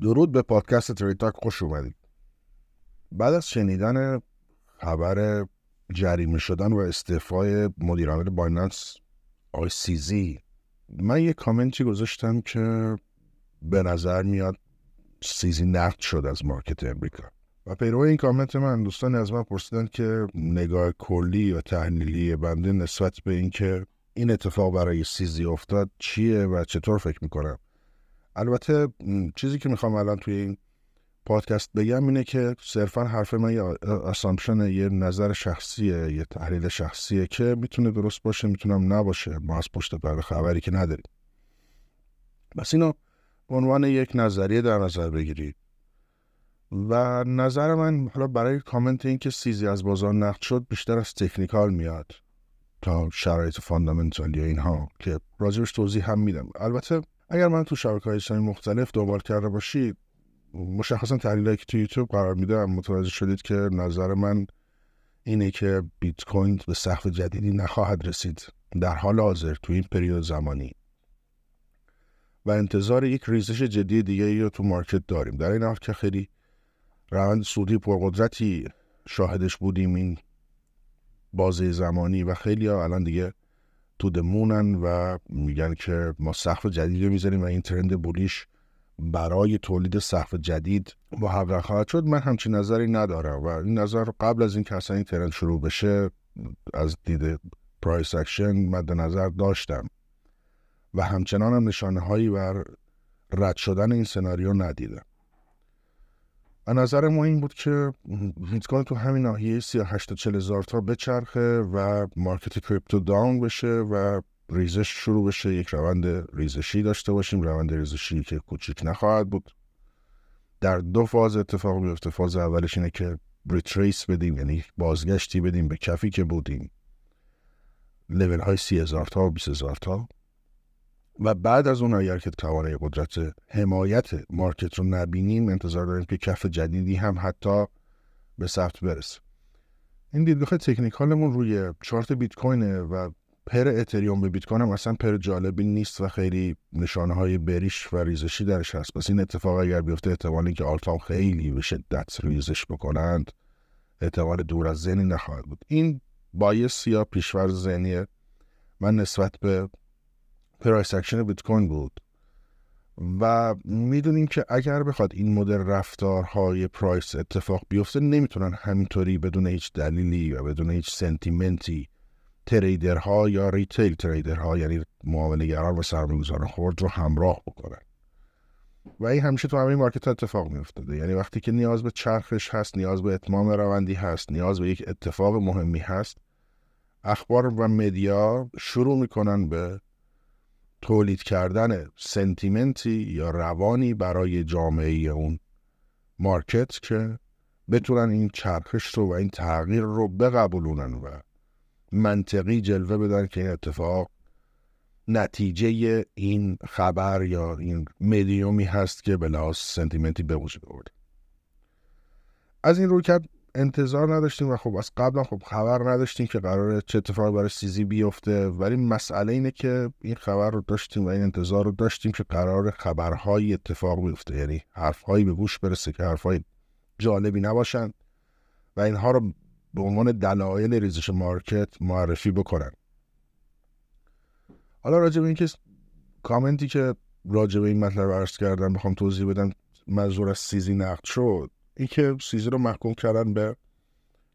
درود به پادکست ترید تاک خوش اومدید. بعد از شنیدن خبر جریمه شدن و استعفای مدیرعامل بایننس آقای سیزی من یه کامنتی گذاشتم که به نظر میاد سیزی نقد شد از market امریکا. و پیرو این کامنت من دوستان از من پرسیدن که نگاه کلی و تحلیلی بنده نسبت به اینکه این اتفاق برای سیزی افتاد چیه و چطور فکر می‌کنم البته چیزی که می‌خوام الان توی این پادکست بگم اینه که صرفا حرف من یه assumption یه نظر شخصیه یه تحلیل شخصیه که می‌تونه درست باشه می‌تونم نباشه ما از پشت پرده خبری که نداریم. پس اینو به عنوان یک نظریه در نظر بگیرید. و نظر من حالا برای کامنت این که سیزی از بازار نقد شد بیشتر از technical میاد تا شرایط fundamental یا اینها که راجبش توضیح هم میدم. البته اگر من تو شبکه های اجتماعی مختلف دنبال کرده باشید مشخصا تحلیلی که تو یوتیوب قرار میدم متوجه شدید که نظر من اینه که بیت کوین به سقف جدیدی نخواهد رسید. در حال حاضر تو این پریود زمانی. و انتظار یک ریزش جدی دیگه ای رو تو مارکت داریم. در این حال که خیلی روند سودی پرقدرتی شاهدش بودیم این بازه زمانی و خیلی ها الان دیگه to the moon ن و میگن که ما سقف جدید رو می‌ذاریم و این trend bullish برای تولید سقف جدید محقق خواهد شد. من همچین نظری ندارم و این نظر قبل از این که اصلا این trend شروع بشه از دید price action مد نظر داشتم و همچنان هم نشانه هایی بر رد شدن این سناریو ندیدم. نظر ما این بود که بیت کوین تو همین ناحیه 38 تا 40 هزار تا بچرخه و market crypto down بشه و ریزش شروع بشه. یک روند ریزشی داشته باشیم روند ریزشی که کوچیک نخواهد بود. در دو فاز اتفاق میفته فاز اولش اینه که retrace بدیم یعنی بازگشتی بدیم به کفی که بودیم. لیول های سی هزار تا و بیست هزار تا. و بعد از اون اگر که توانه قدرت حمایت market رو نبینیم انتظار داریم که کف جدیدی هم حتی به ثبت برسه. این دیدگاه technical مون روی چارت بیت کوینه و pair اتریوم به بیت کوین هم اصلا pair جالبی نیست و خیلی نشانه های bearish و ریزشی درش هست. پس این اتفاق اگر بیفته احتمالی که alt ام خیلی به شدت ریزش بکنند احتمال دور از ذهنی نخواهد بود. این bias یا پیش‌فرض ذهنی من نسبت به price action بیت کوین بود. و می‌دونیم که اگر بخواد این مدل رفتارهای price اتفاق بیفته نمی‌تونن همینطوری بدون هیچ دلیلی و بدون هیچ sentiment ی trader ها یا retail trader ها یعنی معاملهگران و سرمایه‌گذاران خرد رو همراه بکنن. و این همیشه تو همین مارکت اتفاق میافتاده. یعنی وقتی که نیاز به چرخش هست نیاز به اتمام روندی هست نیاز به یک اتفاق مهمی هست اخبار و media شروع می‌کنن به تولید کردن sentiment ی یا روانی برای جامعه اون مارکت که بتونن این چرخش رو و این تغییر رو بقبولونن و منطقی جلوه بدن که این اتفاق نتیجه این خبر یا این مدیومی هست که به لحاظ سنتیمنتی به وجود آورده. از این روی کرد انتظار نداشتیم و خب از قبلا خب خبر نداشتیم که قرار چه اتفاقی برای سیزی بیفته. ولی مسئله اینه که این خبر رو داشتیم و این انتظار رو داشتیم که قرار خبرهایی اتفاق بیفته. یعنی حرفهایی به گوش برسه که حرفهای جالبی نباشن و اینها رو به عنوان دلایل ریزش مارکت معرفی بکنن. حالا راجع به اینکه کامنتی که راجع به این مطلب عرض کردم بخوام توضیح بدم منظور از سیزی نقد شد. این که سیزی رو محکوم کردن به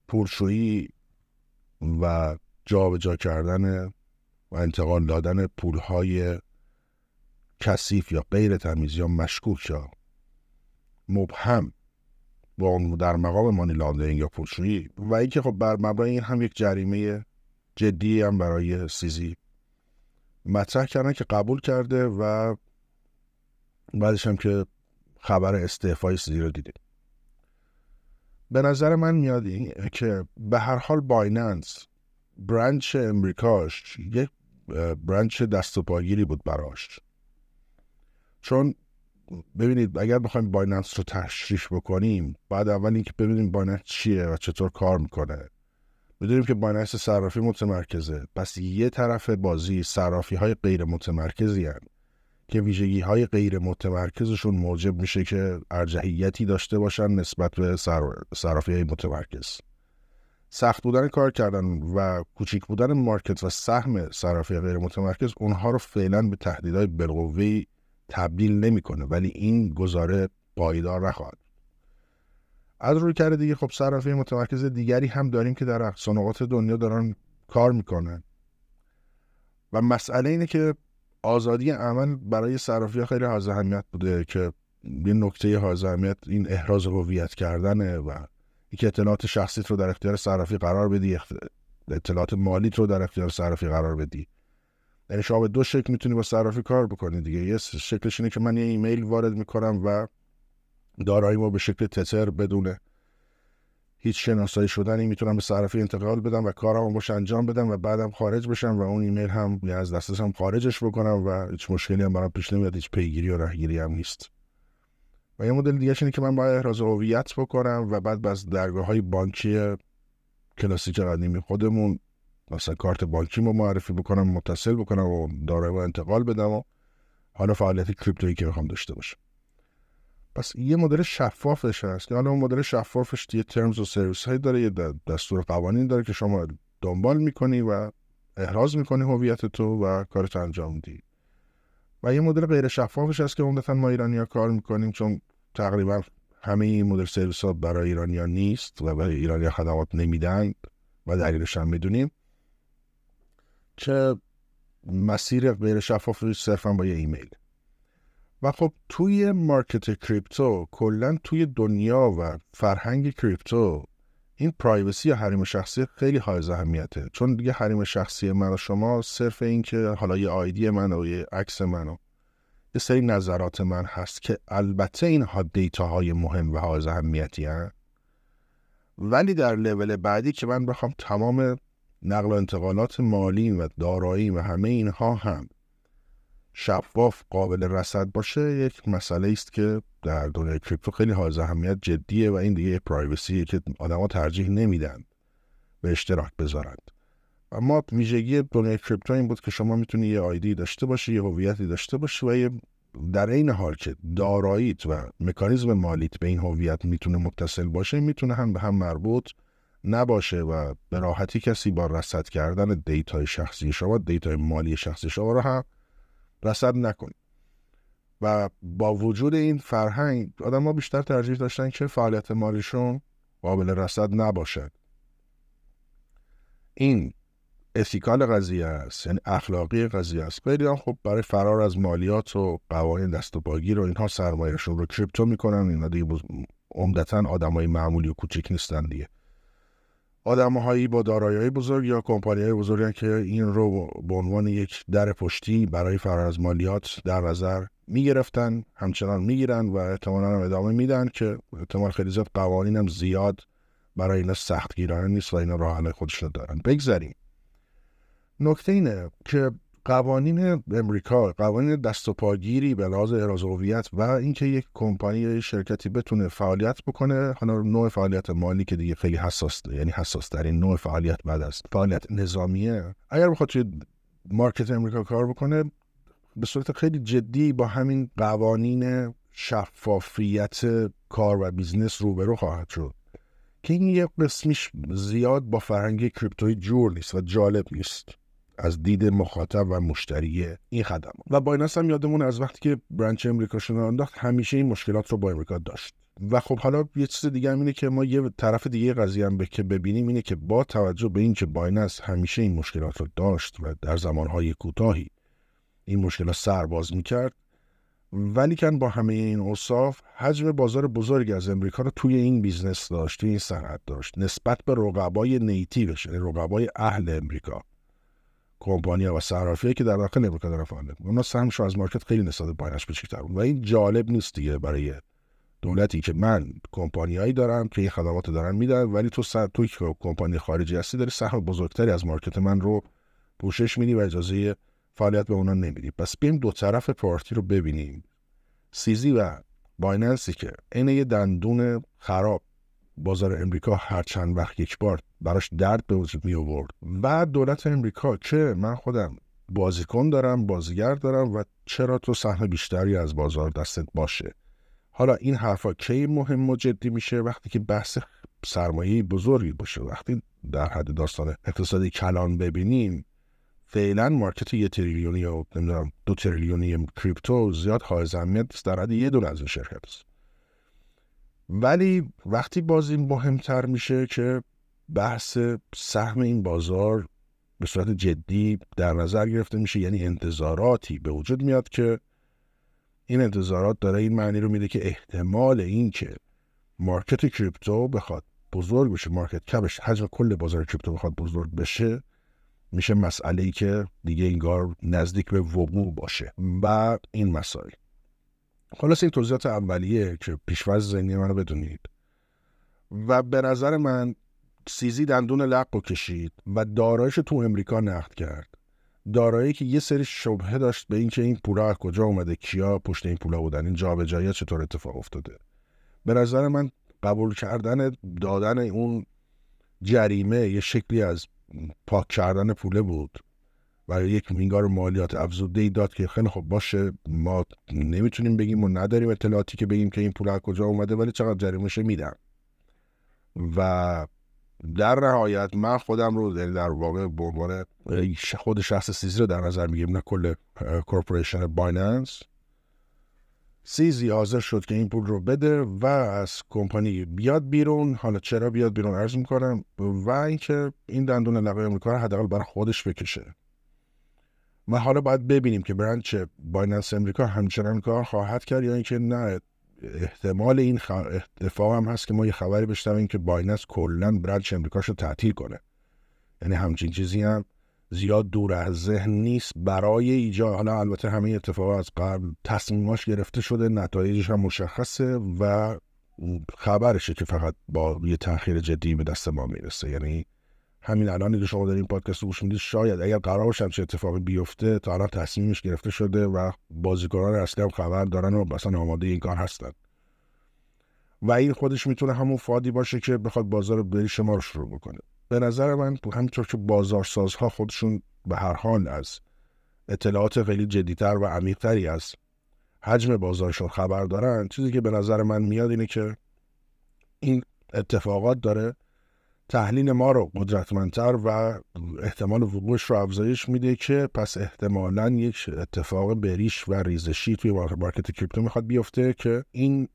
پولشویی و جابجا جا کردن و انتقال دادن پولهای کثیف یا غیر تمیز یا مشکوک یا مبهم با در مقام money laundering یا پولشویی و اینکه خب بر مبنای این هم یک جریمه جدی هم برای سیزی مطرح کردن که قبول کرده و بعدش هم که خبر استعفای سیزی رو دیدیم به نظر من میاد که به هر حال بایننس branch امریکاش یک branch دست و پاگیری بود براش. چون ببینید اگر بخوایم بایننس رو تشریح بکنیم بعد اول اینکه ببینیم بایننس چیه و چطور کار می‌کنه. بدونیم که بایننس صرافی متمرکزه. پس یه طرف بازی صرافی های غیر متمرکزی هستن. که ویژگی های غیر متمرکزشون موجب میشه که ارجحیتی داشته باشن نسبت به صرافی های متمرکز. سخت بودن کار کردن و کوچیک بودن مارکت و سهم صرافی غیر متمرکز اونها رو فعلا به تهدیدهای بالقوه تبدیل نمی‌کنه ولی این گزاره پایدار نخواهد. از روی کرده دیگه خب صرافی متمرکز دیگری هم داریم که در اقصانقات دنیا دارن کار می‌کنن. و مسئله اینه که آزادی عمل برای صرافی خیلی حائز اهمیت بوده که یه نکته حائز اهمیت این احراز هویت کردنه و اینکه اطلاعات شخصیت رو در اختیار صرافی قرار بدی اطلاعات مالیت رو در اختیار صرافی قرار بدی. یعنی شما به دو شکل می‌تونی با صرافی کار بکنی دیگه. یه شکلش اینه که من یه ایمیل وارد می‌کنم و داراییمو به شکل تتر بدونه. هیچ شناسایی شدنی می‌تونم به صرافی انتقال بدم و کارمو باش انجام بدم و بعدم خارج بشم و اون ایمیل هم از دسترسم خارجش بکنم و هیچ مشکلی هم برام پیش نمیاد هیچ پیگیری و راهگیری هم نیست. و یه مدل دیگه اینه که من باید احراز هویت بکنم و بعد از درگاه های بانکی کلاسیک قدیمی خودمون مثلا کارت بانکیمو معرفی بکنم متصل بکنم و دارایی انتقال بدم و حالا فعالیت کریپتویی که می‌خوام داشته باشم. پس یه مدل شفافش هست که حالا اون مدل شفافش یه ترمز و سرویس های داره یه دستور قوانین داره که شما دنبال می‌کنی و احراز می‌کنی هویت تو و کارت انجام میدی. و یه مدل غیر شفافش هست که عمدتا ما ایرانی کار می‌کنیم چون تقریبا همه این مدل سرویس ها برای ایرانیا نیست و برای ایرانی خدمات نمیدن و دلیلش هم می‌دونیم. که مسیر غیر شفاف صرفا با یه ایمیل. و خب توی مارکت کریپتو کلا توی دنیا و فرهنگ کریپتو این privacy یا حریم شخصی خیلی حائز اهمیته. چون دیگه حریم شخصی من و شما صرف این که حالا یه ID من و یه عکس من و یه سری نظرات من هست که البته اینها دیتا های مهم و های اهمیتی هست ولی در لول بعدی که من بخوام تمام نقل و انتقالات مالی و دارایی و همه اینها هم شفاف قابل رصد باشه یک مسئله است که در دنیای کریپتو خیلی حائز اهمیت جدیه و این دیگه پرایوسیه که آدما ترجیح نمیدن به اشتراک بذارند. اما ویژگی دنیای کریپتو این بود که شما می‌تونی یه آیدی داشته باشی یه هویتی داشته باشی و یه در این حال که داراییت و مکانیزم مالیت به این هویت می‌تونه متصل باشه می‌تونه هم به هم مربوط نباشه و به راحتی کسی با رصد کردن data ی شخصی شما data ی مالی شخصی شما رو هم رصد نکنه و با وجود این فرهنگ آدم ها بیشتر ترجیح داشتن که فعالیت مالیشون قابل رصد نباشد. این ethical قضیه است یعنی اخلاقی قضیه است. خیلی خب برای فرار از مالیات و قوانین دست و پاگیر و اینها سرمایهشون رو کریپتو می‌کنن. اینا دیگه عمدتا آدمای معمولی و کوچیک نیستن دیگه. هایی با دارایی بزرگ یا کمپانی های که این رو به عنوان یک در پشتی برای فرار از مالیات در نظر گرفتن همچنان می‌گیرن و احتمالا هم ادامه میدن که احتمال خیلی زیاد قوانین هم زیاد برای اینا سخت گیرانه نیست و اینا راه حل خودشون دارن. بگذاریم نکته اینه که قوانین امریکا قوانین دست و پاگیری به لحاظ هویت و اینکه یک کمپانی شرکتی بتونه فعالیت بکنه حالا نوع فعالیت مالی که دیگه خیلی حساس یعنی حساس ترین نوع فعالیت بعد از فعالیت نظامیه. اگر بخواد توی مارکت امریکا کار بکنه به صورت خیلی جدی با همین قوانین شفافیت کار و business روبرو خواهد شد. که این یک قسمیش زیاد با فرهنگ کریپتوی جور نیست و جالب نیست. از دید مخاطب و مشتری این خدمات. و بایننس هم یادمون از وقتی که branch امریکا شو راه انداخت همیشه این مشکلات رو با امریکا داشت. و خب حالا یه چیز دیگه هم اینه که ما یه طرف دیگه قضیه هم که ببینیم اینه که با توجه به اینکه بایننس همیشه این مشکلات رو داشت و در زمانهای کوتاهی این مشکلات سرباز می‌کرد. ولیکن با همه این اوصاف حجم بازار بزرگی از امریکا رو توی این business داشت توی این صنعت داشت نسبت به رقبای native ش یعنی رقبای اهل امریکا. کمپانیا و صرافیایی که در داخل امریکا دارن فعالیت اونا سهمشون از مارکت خیلی نسبت به بایننس کوچیک‌تر و این جالب نیست دیگه برای دولتی که من کمپانیایی دارم که این خدمات دارن میدن ولی تو سر توی کمپانی خارجی هستی داری سهم بزرگتری از مارکت من رو پوشش میدی و اجازه فعالیت به اونا نمیدی. پس بیایم دو طرف party رو ببینیم. سیزی و بایننسی که عین یه دندون خراب بازار امریکا هر چند وقت یک بار براش درد به وجود می آورد و دولت امریکا که من خودم بازیکن دارم بازیگر دارم و چرا تو سهم بیشتری از بازار دستت باشه؟ حالا این حرفا کی مهم و جدی میشه وقتی که بحث سرمایه بزرگی باشه؟ وقتی در حد داستان اقتصادی کلان ببینیم فعلا مارکت یه تریلیونی یا نمی‌دونم دو تریلیونی کریپتو زیاد های اهمیت در حد یه دونه از این شرکت ولی وقتی بازی مهمتر میشه که بحث سهم این بازار به صورت جدی در نظر گرفته میشه یعنی انتظاراتی به وجود میاد که این انتظارات داره این معنی رو میده که احتمال این که مارکت کریپتو بخواد بزرگ بشه مارکت کبش حجم کل بازار کریپتو بخواد بزرگ بشه میشه مسئله ای که دیگه انگار نزدیک به وقوع باشه. و این مسائل. خلاص این توضیحات اولیه که پیشواز ذهنی منو بدونید. و به نظر من سیزی دندون لق رو کشید و دارایش تو امریکا نقد کرد. دارایی که یه سری شبهه داشت به اینکه این پولا از کجا اومده کیا پشت این پولا بودن این جابجایی چطور اتفاق افتاده. به نظر من قبول کردن دادن اون جریمه یه شکلی از پاک کردن پوله بود و یک مینگار مالیات افزوده ای داد که خیلی خوب باشه ما نمی‌تونیم بگیم و نداریم اطلاعاتی که بگیم که این پول از کجا اومده ولی چقدر جریمهش میدم و در نهایت من خودم رو در واقع به عنوان خود شخص سیزی رو در نظر می‌گیریم نه کل corporation بایننس. سیزی حاضر شد که این پول رو بده و از کمپانی بیاد بیرون. حالا چرا بیاد بیرون عرض می‌کنم. و اینکه این دندون لق امریکا رو حداقل برای خودش بکشه. و حالا باید ببینیم که branch بایننس امریکا همچنان کار خواهد کرد یا اینکه نه. احتمال این اتفاق هم هست که ما یه خبری بشنویم که بایننس کلا برنچ امریکاش رو تعطیل کنه. یعنی همچین چیزی هم زیاد دور از ذهن نیست برای ایجاد. حالا البته همه اتفاقات از قبل تصمیماش گرفته شده نتایجش هم مشخصه و خبرشه که فقط با یه تاخیر جدی به دست ما می‌رسه. یعنی همین الان که شما دارین پادکست رو گوش می‌دید شاید اگر قرار باشه چه اتفاقی بیفته تا الان تصمیمش گرفته شده و بازیکنان اصلی هم خبر دارن و مثلا آماده این کار هستن. و این خودش می‌تونه همون فادی باشه که بخواد بازار بری شما رو شروع بکنه. به نظر من همینطور که بازارسازها خودشون به هر حال از اطلاعات خیلی جدیتر و عمیقتری از حجم بازارشون خبر دارن چیزی که به نظر من میاد اینه که این اتفاقات داره تحلیل ما رو قدرتمندتر و احتمال وقوعش رو افزایش میده که پس احتمالا یک اتفاق بریش و ریزشی توی مارکت کریپتو می‌خواد بیفته که این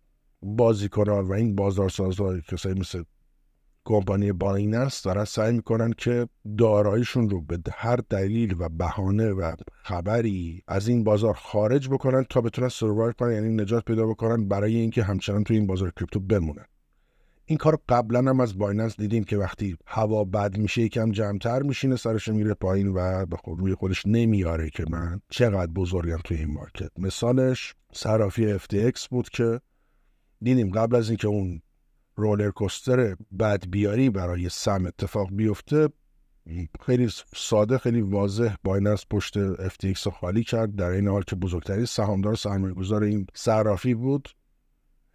بازیکنان و این بازارسازهای کسایی مثل کمپانی بایننس دارن سعی می‌کنن که داراییشون رو به هر دلیل و بهانه و خبری از این بازار خارج بکنن تا بتونن survive کنن یعنی نجات پیدا بکنن برای اینکه همچنان توی این بازار کریپتو بمونن. این کار قبلا هم از بایننس دیدیم که وقتی هوا بد میشه یکم جمعتر میشینه سرش میره پایین و روی خودش نمیاره که من چقدر بزرگم توی این مارکت. مثالش صرافی FTX بود که دیدیم قبل از اینکه اون رولر کوستر بد بیاری برای سم اتفاق بیفته خیلی ساده خیلی واضح بایننس پشت FTX رو خالی کرد. در این حال که بزرگترین سهامدار سرمایه گذار این صرافی بود.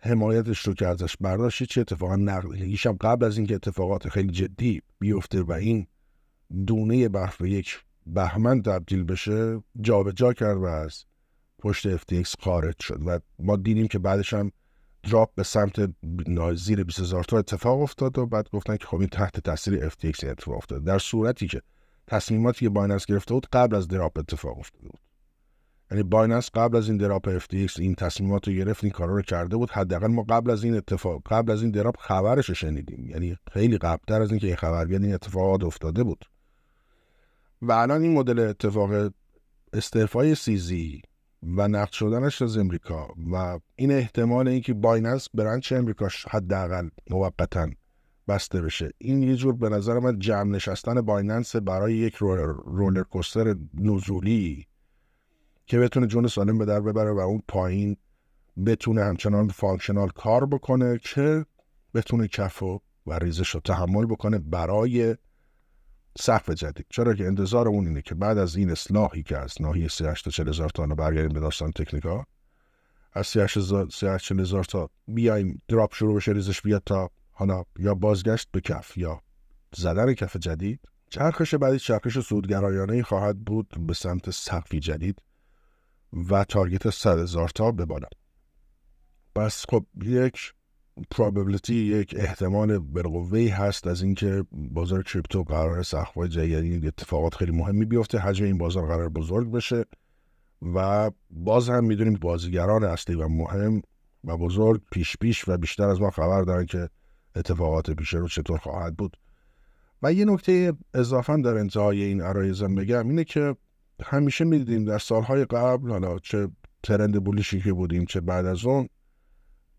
حمایتش رو که ازش برداشت چه اتفاقا نقدگیش هم قبل از اینکه اتفاقات خیلی جدی بیفته و این دونه برف به یک بهمن تبدیل بشه جابجا جا کرد و از پشت FTX خارج شد و ما دیدیم که بعدش هم دراپ به سمت زیر 20 هزار تا اتفاق افتاد و بعد گفتن که خب این تحت تاثیر FTX اتفاق افتاد در صورتی که تصمیماتی که بایننس گرفته بود قبل از دراپ اتفاق افتاده بود. یعنی بایننس قبل از این دراپ FTX این تصمیمات رو گرفت این کارا رو کرده بود. حداقل ما قبل از این اتفاق قبل از این دراپ خبرش رو شنیدیم. یعنی خیلی قبلتر از اینکه این خبر بیاد این اتفاقات افتاده بود. و الان این مدل اتفاق استعفای سیزی و نقد شدنش از امریکا و این احتمال اینکه بایننس branch امریکاش حداقل موقتا بسته بشه. این یه جور به نظر من جمع نشستن بایننس برای یک roller coaster نزولی. که بتونه جون سالم به در ببره و اون پایین بتونه همچنان functional کار بکنه که بتونه کف و, ریزش رو تحمل بکنه برای سقف جدید. چرا که انتظار اون اینه که بعد از این اصلاحی که از ناحیه 38 تا 40 هزار تا برگردیم به داستان تکنیکا از 38 هزار تا بیایم دراپ شروع بشه ریزش بیاد تا حالا یا بازگشت به کف یا زدن کف جدید. چرخش بعدی چرخش سودگرایانه خواهد بود به سمت سقفی جدید. و تارگت 100 هزار تا به بالا پس خب یک probability یک احتمال بالقوه هست از اینکه بازار کریپتو قرار سخفای جدیدی اتفاقات خیلی مهمی بیفته حجم این بازار قرار بزرگ بشه و باز هم می‌دونیم بازیگران اصلی و مهم و بزرگ پیش پیش و بیشتر از ما خبر دارن که اتفاقات پیش رو چطور خواهد بود. و یه نکته اضافه در انتهای این عرایزم بگم اینه که همیشه می‌دیدیم در سالهای قبل حالا چه trend bullish ی که بودیم چه بعد از اون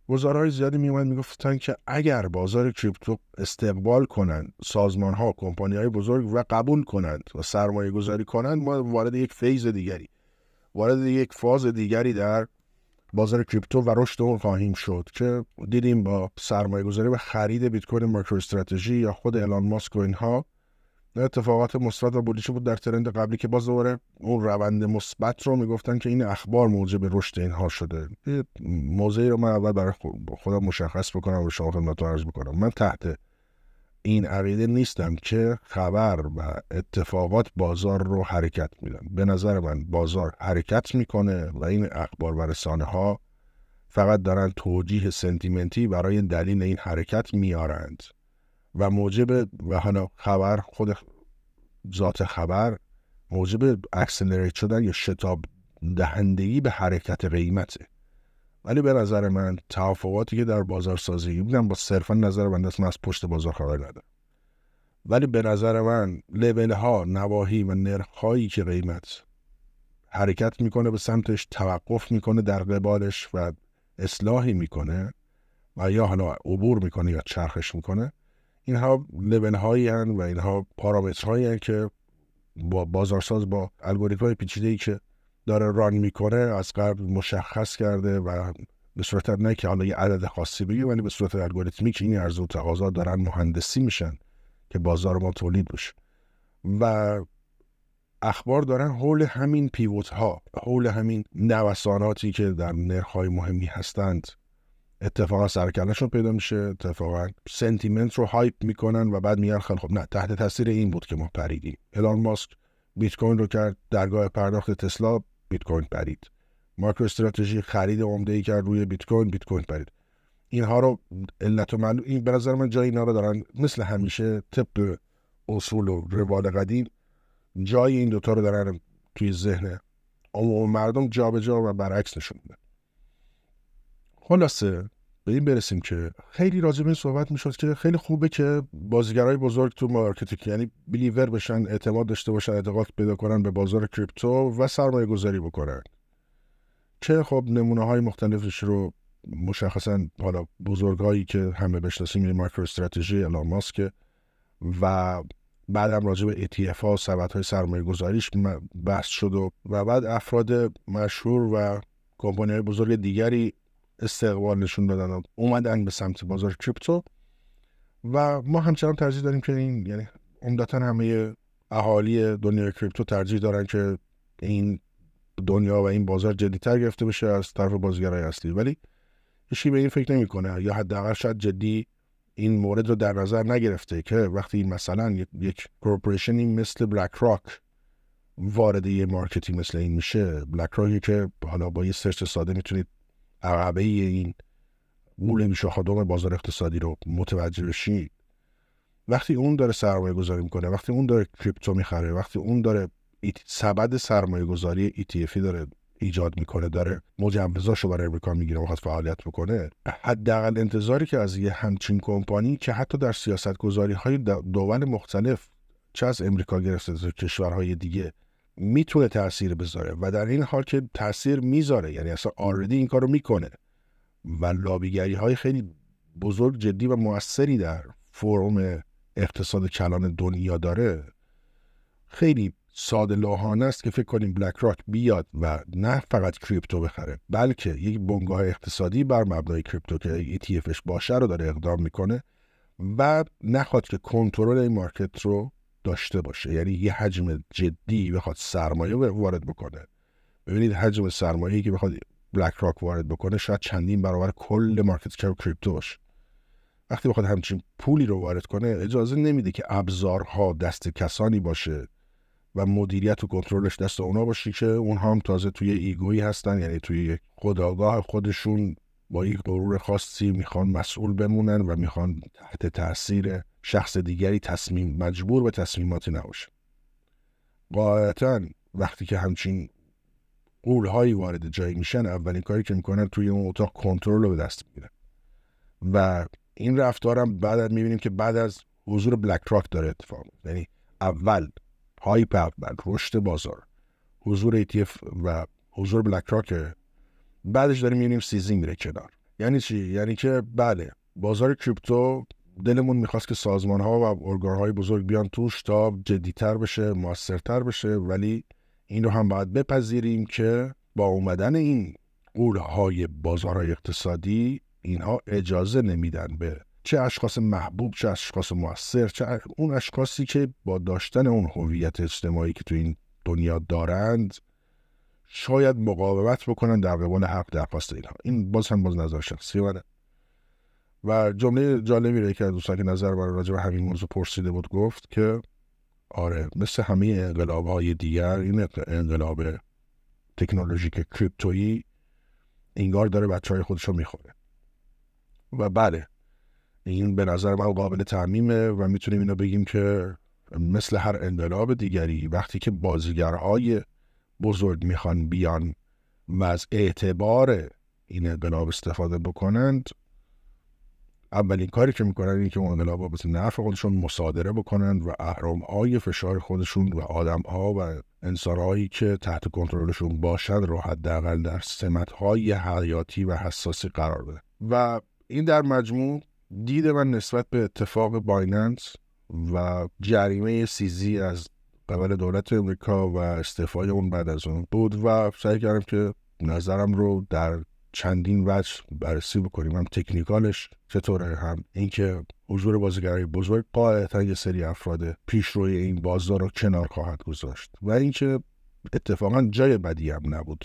گزاره‌های زیادی میومد می‌گفتن که اگر بازار کریپتو استقبال کنند سازمان ها کمپانی های بزرگ و قبول کنند و سرمایه گذاری کنند ما وارد یک phase دیگری وارد یک فاز دیگری در بازار کریپتو و رشد اون خواهیم شد که دیدیم با سرمایه گذاری و خرید بیت کوین مایکرو استراتژی یا خود ایلان ماسک و اینها اتفاقات مثبت و bullish ی بود در trend قبلی که باز دوباره اون روند مثبت رو می‌گفتن که این اخبار موجب رشد اینها شده. موضعی رو من اول برای خودم مشخص بکنم و شما خدمتتون عرض بکنم. من تحت این عقیده نیستم که خبر و اتفاقات بازار رو حرکت میدن. به نظر من بازار حرکت می‌کنه و این اخبار و رسانه ها فقط دارن توجیه سنتیمنتی برای دلیل این حرکت میارند. و موجب و حالا خبر خود ذات خبر موجب اکسلریت شدن یا شتاب دهندگی به حرکت قیمته. ولی به نظر من توافقاتی که در بازار سازی بودن با صرفا نظر بنده من از پشت بازار خبر ندارم. ولی به نظر من لول ها نواهی و نرخ هایی که قیمت حرکت می‌کنه به سمتش توقف می‌کنه در قبالش و اصلاحی می‌کنه و یا حالا عبور می‌کنه یا چرخش می‌کنه اینها لول هایی و اینها پارامترهایی که با بازارساز با الگوریتم های پیچیده ای که داره ران می‌کنه از قبل مشخص کرده و به صورت نه که حالا یه عدد خاصی بگه ولی به صورت الگوریتمی که این عرضه و تقاضا دارن مهندسی میشن که بازار ما تولید بشه. و اخبار دارن حول همین پیوت ها حول همین نوساناتی که در نرخ های مهمی هستند. اتفاقا سرکلشون پیدا میشه اتفاقا سنتیمنت رو هایپ می‌کنن و بعد میگن خیلی خب نه تحت تاثیر این بود که ما پریدیم. الان ماسک بیت کوین رو کرد درگاه پرداخت تسلا بیت کوین پرید. مارکو استراتژی خرید عمده ای کرد روی بیت کوین بیت کوین پرید. اینها رو علت و معلوم این به نظر من جای اینا رو دارن مثل همیشه طبق اصول و روال قدیم جای این دوتا رو دارن توی ذهن عموم مردم جابجا جا و برعکس نشون میدن. خلاصه. به این برسیم که خیلی راجع به این صحبت می‌شد که خیلی خوبه که بازیگرای بزرگ تو مارکت یعنی بلیور بشن اعتماد داشته باشن اعتقاد پیدا کنن به بازار کریپتو و سرمایه گذاری بکنن. که خب نمونه های مختلفش رو مشخصا حالا بزرگایی که همه بشناسیم این مایکرو استراتژی الان ماسک و بعدم راجع به ETF ها سبد های سرمایه گذاریش بحث شد و, و بعد افراد مشهور و کمپانی های بزرگ دیگری استقبال نشون دادن اومدن به سمت بازار کریپتو و ما همچنان ترجیح داریم که این یعنی عمدتا همه اهالی دنیای کریپتو ترجیح دارن که این دنیا و این بازار جدیتر گرفته بشه از طرف بازیگرای اصلی. ولی هیچکی به این فکر نمی‌کنه. یا حداقل شاید جدی این مورد رو در نظر نگرفته که وقتی مثلا یک corporation ی مثل بلک راک وارد یه market ی مثل این میشه بلک راکی که حالا با یه search ساده می‌تونید عقبه این غول شاخدار بازار اقتصادی رو متوجه بشید وقتی اون داره سرمایه گذاری می‌کنه وقتی اون داره کریپتو می‌خره وقتی اون داره سبد سرمایه گذاری ETF داره ایجاد می‌کنه داره مجوزاشو برای امریکا می‌گیره می‌خواد فعالیت بکنه حداقل انتظاری که از یه همچین کمپانی که حتی در سیاست گذاری های دول مختلف چه از امریکا گرفته کشورهای دیگه می‌تونه تاثیر بذاره و در این حال که تاثیر می‌ذاره یعنی اصلا آردی این کارو می‌کنه. و لابیگری های خیلی بزرگ جدی و موثری در فرم اقتصاد کلان دنیا داره. خیلی ساده لوحانه است که فکر کنیم بلک راک بیاد و نه فقط کریپتو بخره بلکه یک بنگاه اقتصادی بر مبنای کریپتو که ETF ش باشه رو داره اقدام می‌کنه و نخواد که کنترل این market رو داشته باشه. یعنی یه حجم جدی بخواد سرمایه وارد بکنه. ببینید حجم سرمایه‌ای که بخواد بلک راک وارد بکنه شاید چندین برابر کل market cap کریپتو باشه. وقتی بخواد همچین پولی رو وارد کنه اجازه نمیده که ابزارها دست کسانی باشه و مدیریت و کنترلش دست اونا باشی که اونها هم تازه توی ایگویی هستن. یعنی توی خداگاه خودشون با یک غرور خاصی می‌خوان مسئول بمونن و می‌خوان تحت تاثیر شخص دیگری تصمیم مجبور به تصمیماتی نباشه. قاعدتا وقتی که همچین قولهایی وارد جایی میشن اولین کاری که می‌کنن توی اون اتاق کنترل رو به دست می‌گیرن. و این رفتارم بعد می‌بینیم که بعد از حضور بلک راک داره اتفاق یعنی اول هایپ اول رشد بازار حضور ETF و حضور بلک راک بعدش داریم می‌بینیم سیزی میره کنار. یعنی چی؟ یعنی که بله بازار کریپتو دلمون می‌خواست که سازمان ها و ارگان های بزرگ بیان توش تا جدیتر بشه موثرتر بشه ولی این رو هم باید بپذیریم که با اومدن این قولهای بازارهای اقتصادی اینها اجازه نمیدن به چه اشخاص محبوب چه اشخاص موثر چه اون اشخاصی که با داشتن اون هویت اجتماعی که تو این دنیا دارند شاید مقاومت بکنن در قبال حق درخواست اینها. این باز هم باز نظر شخصی منه. و جمله جالبی رو که دوستان که نظر برای راجع به همین موضوع پرسیده بود گفت که آره مثل همه انقلاب های دیگر این انقلاب تکنولوژیک کریپتویی انگار داره بچه های خودش رو می‌خوره. و بله این به نظر من قابل تعمیمه و می‌تونیم اینو بگیم که مثل هر انقلاب دیگری وقتی که بازیگرهای بزرگ می‌خوان بیان و از اعتبار این انقلاب استفاده بکنند اولین کاری که می‌کنن اینه که اون انقلاب ها به نفع خودشون مصادره بکنند و اهرام های فشار خودشون و آدم ها و انسان هایی که تحت کنترلشون باشند رو حداقل در سمت های حیاتی و حساسی قرار بده و این در مجموع دید من نسبت به اتفاق بایننس و جریمه سیزی از قبل دولت امریکا و استعفای اون بعد از اون بود و سعی کردم که نظرم رو در چندین وجه بررسی بکنیم. هم تکنیکالش چطوره هم اینکه حضور بازیگرای بزرگ قاعدتا یه سری افراد پیشروی این بازار رو کنار خواهد گذاشت. و اینکه اتفاقا جای بدی هم نبود.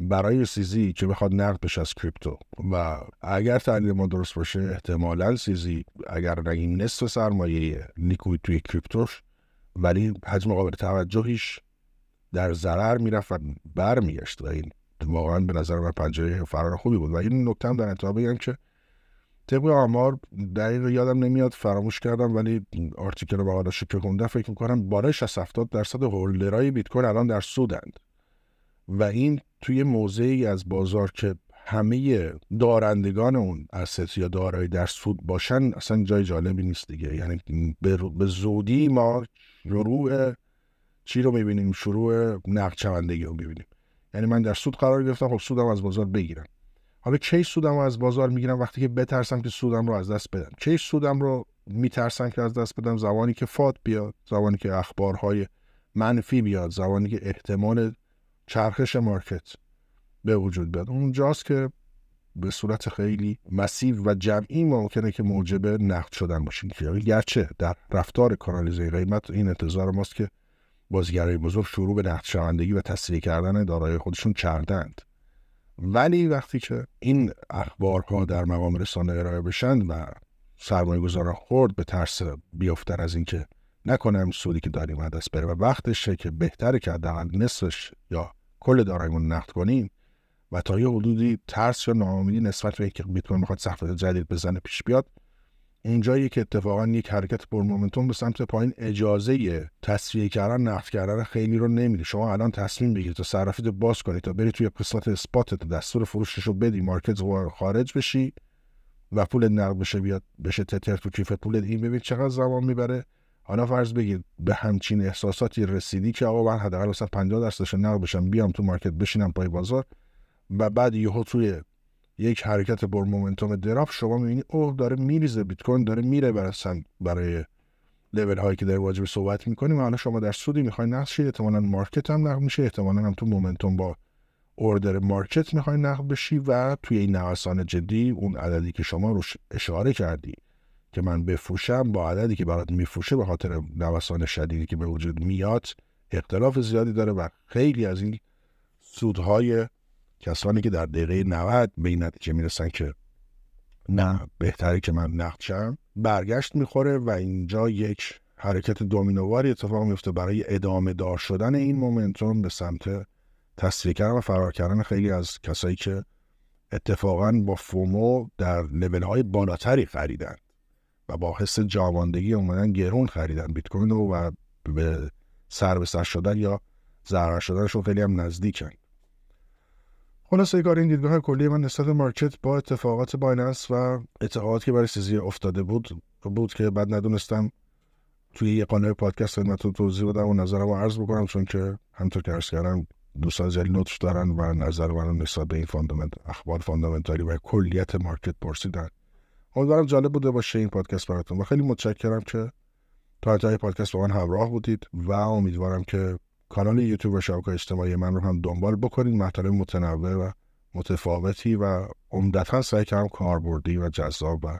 برای سیزی که بخواد نقد بشه از کریپتو. و اگر تحلیل ما درست باشه احتمالا سیزی اگر نگیم نصف سرمایه لیکوید توی کریپتوش ولی حجم قابل توجهیش در ضرر می‌رفت و برمیگشت. و این واقعا به نظر من پنجره فرار خوبی بود. و این نکته هم در انتها بگم که طبق آمار دقیق یادم نمیاد فراموش کردم ولی آرتیکل رو به که خوندم فکر می‌کنم بالای 60 70 درصد هولدرهای بیت کوین الان در سودند و این توی موضعی از بازار که همه دارندگان اون اسست یا دارایی در سود باشن اصلا جای جالبی نیست دیگه. یعنی به زودی ما شروع چی رو می‌بینیم؟ شروع نقد چوندگی رو می‌بینیم. یعنی من در سود قرار گرفتم خب سودم از بازار بگیرم. حالا کی سودم رو از بازار می‌گیرم وقتی که بترسم که سودم رو از دست بدم؟ کی سودم رو میترسم که از دست بدم؟ زمانی که فات بیاد زمانی که اخبارهای منفی بیاد زمانی که احتمال چرخش مارکت به وجود بیاد. اونجاست که به صورت خیلی مسیو و جمعی ممکنه که موجب نقد شدن باشیم. که گرچه در رفتار کانالیزه قیمت این انتظار ماست که بازیگرای بزرگ شروع به نقد شوندگی و تصریح کردن دارایی خودشون کردند. ولی وقتی که این اخبارها در مقام رسانه ارائه بشن و سرمایه گذاران خورد به ترس بیافتن از اینکه نکنم سودی که داریم از دست بره و وقتشه که بهتره که حداقل نصفش یا کل داراییمون نقد کنیم و تا یه حدودی ترس یا ناامیدی نسبت به اینکه کوین می‌خواد سقف جدید بزنه پیش بیاد اونجایی که اتفاقا یک حرکت پر مومنتوم به سمت پایین اجازه تصفیه کردن نقد کردن خیلی رو نمیده. شما الان تصمیم بگیرید تا صرافیت باز کنید تا بری توی قسمت اسپاتت دستور فروشش رو بدی مارکت خارج بشی و پول نقد بشه بیاد بشه تتر تو کیف پول. این ببین چقدر زمان می‌بره. حالا فرض بگید به همچین احساساتی رسیدی که آقا من حداقل 50 درصدش نقد بشم بیام تو market بشینم پای بازار و بعد یهو توی یک حرکت بر momentum drop شما می‌بینید اوه داره میریزه بیت کوین داره میره برای برای لول هایی که راجب صحبت می‌کنیم. حالا شما در سودی می‌خوای نقد شید احتمالاً market هم نقد میشه احتمالاً هم تو momentum با اوردر مارکت می‌خوای نقد بشی و توی این نوسان جدی اون عددی که شما روش اشاره کردی که من بفروشم با عددی که برات میفروشه به خاطر نوسان شدیدی که به وجود میاد اختلاف زیادی داره و خیلی از این سودهای کسانی که در دقیقه 90 به این نتیجه می‌رسن که نه. بهتره که من نقد شم برگشت می‌خوره و اینجا یک حرکت دومینوواری اتفاق میفته برای ادامه دار شدن این مومنتوم به سمت تسویه کردن و فرار کردن خیلی از کسایی که اتفاقا با FOMO در لول های بالاتری خریدن و با حس جاموندگی اومدن گرون خریدن بیت کوین رو و به سر به سر شدن یا ضرر شدنشون خیلی هم نزدیکن. خلاصه کار این دیدگاه کلی من نسبت market با اتفاقات بایننس و اتفاقاتی که برای CZ افتاده بود بود که بد ندونستم توی یه قالب پادکست خدمتتون توضیح بدم و نظرم رو عرض بکنم چون که همطور که عرض کردم دوستان زیادی لطف دارن و نظر من نسبت به این fundament اخبار fundamental ی و کلیت market پرسیدن. امیدوارم جالب بوده باشه این پادکست براتون و خیلی متشکرم که تا انتهای پادکست با من همراه بودید و امیدوارم که کانال یوتیوب و شبکه اجتماعی من رو هم دنبال بکنید مطالب متنوع و متفاوتی و عمدتا سعی کردم کاربردی و جذاب و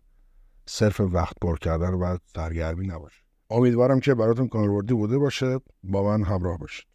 صرفا وقت پر کردن و سرگرمی نباشه. امیدوارم که براتون کاربردی بوده باشه. با من همراه باشید.